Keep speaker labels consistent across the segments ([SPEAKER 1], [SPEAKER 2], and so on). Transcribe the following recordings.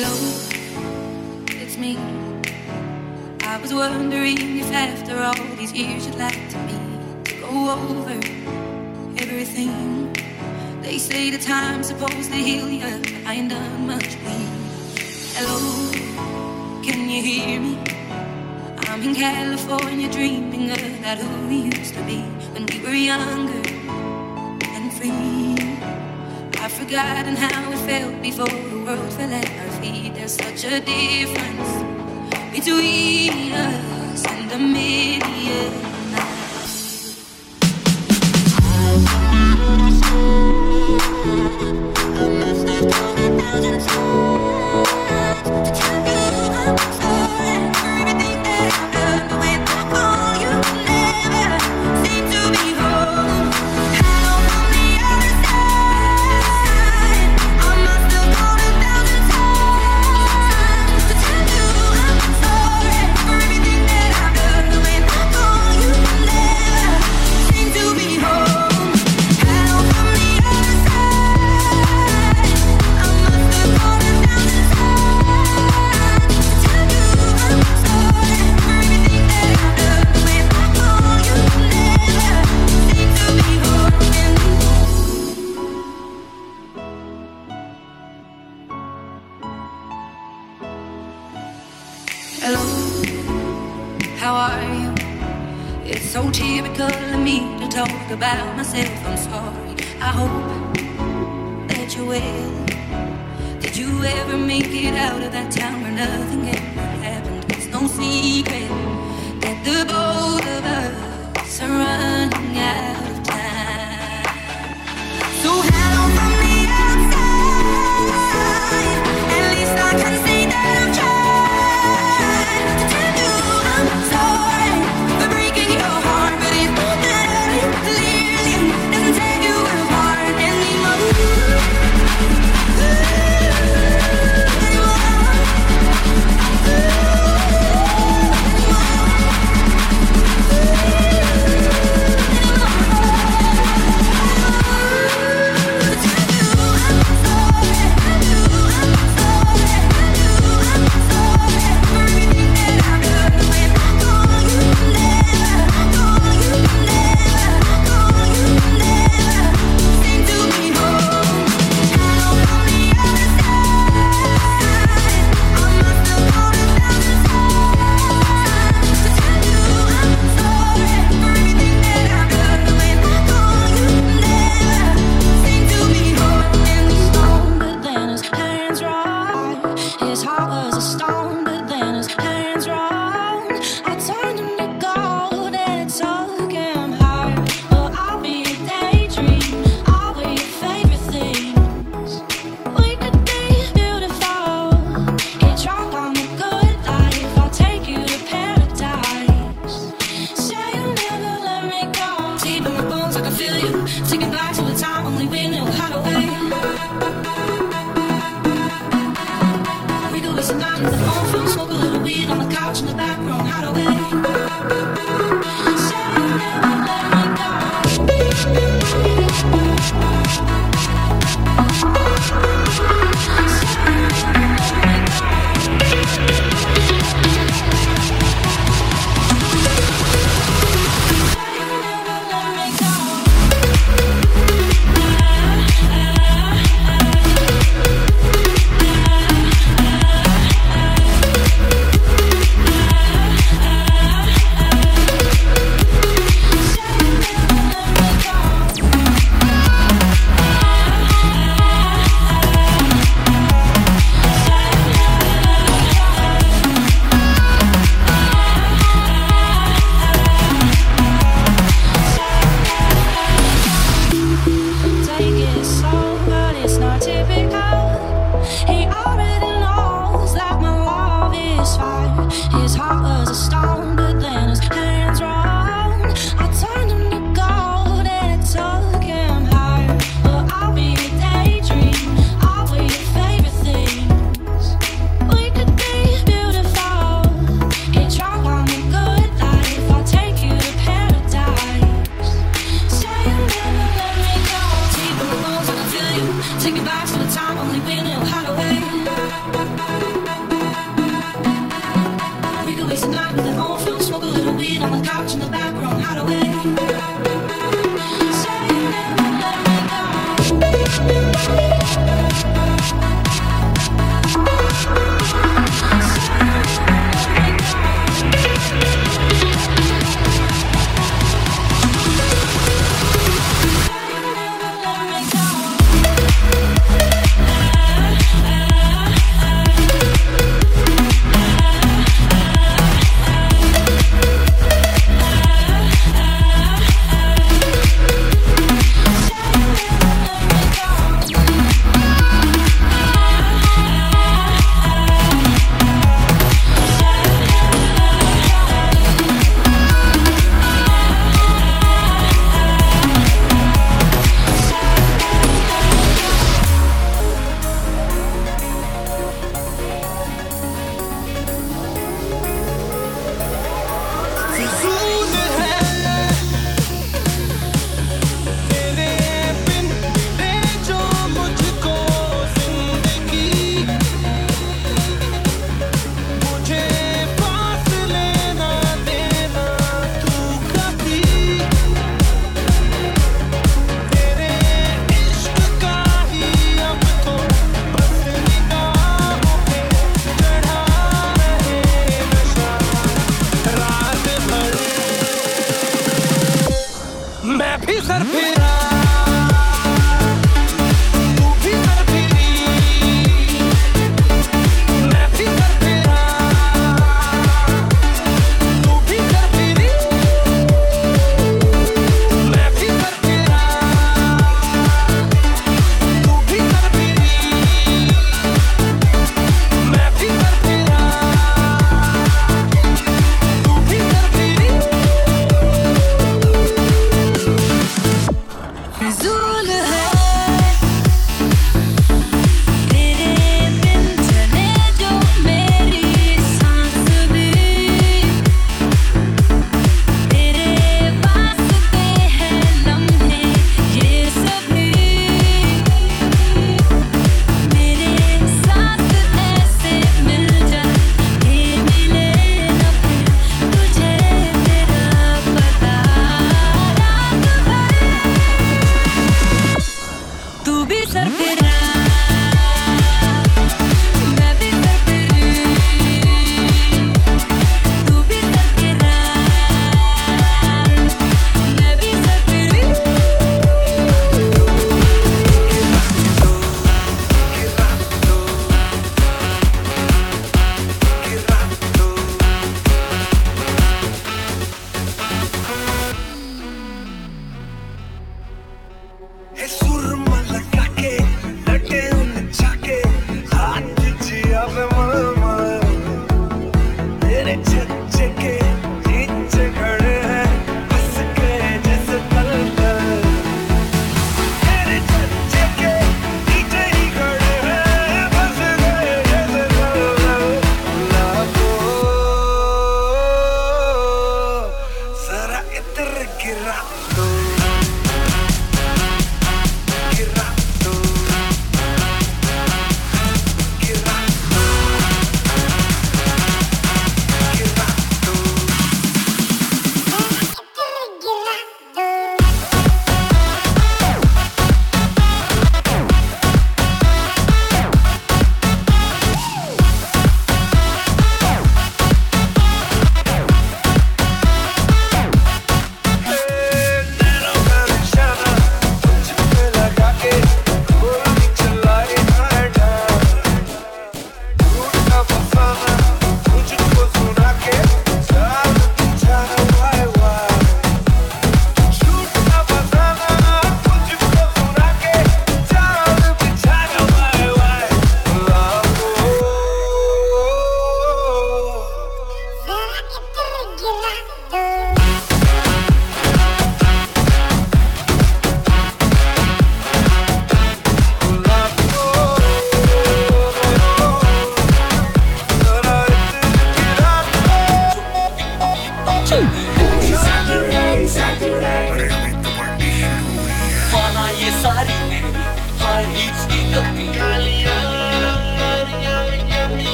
[SPEAKER 1] Hello, it's me. I was wondering if after all these years you'd like to me to go over everything. They say the time's supposed to heal you, but I ain't done much bleed. Hello, can you hear me? I'm in California dreaming of that who we used to be when we were younger and free. I've forgotten how it felt before road for life. There's such a difference between us and the million. I'm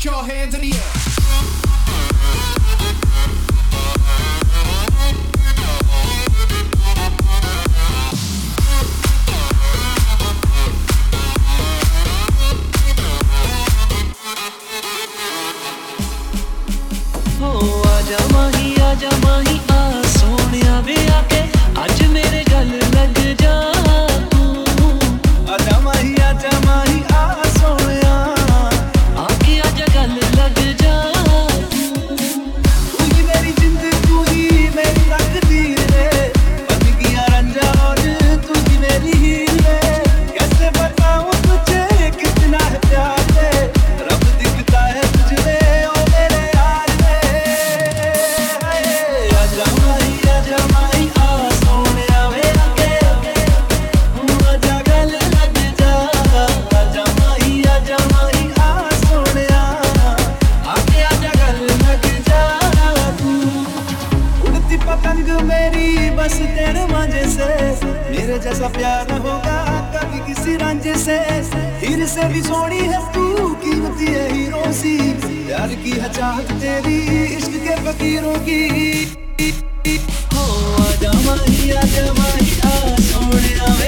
[SPEAKER 2] Put your hands in the air.
[SPEAKER 3] मेरी, बस तेरे मांझे से। मेरे जैसा प्यार होगा कभी किसी रांझे से। हीर से भी सोनी है तू, कीमती है हीरो सी। प्यार की है तेरी, इश्क के फकीरों की। हो आजा माही आजा माही आ
[SPEAKER 1] सोने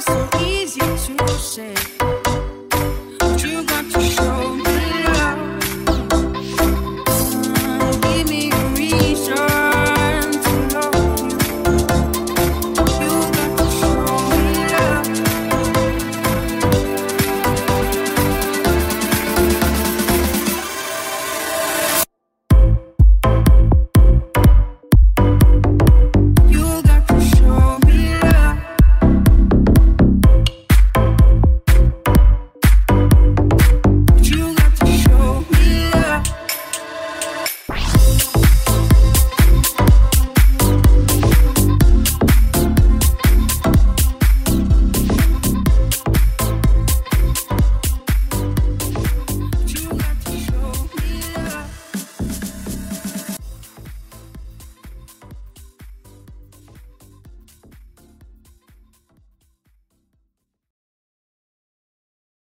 [SPEAKER 1] so easy to say.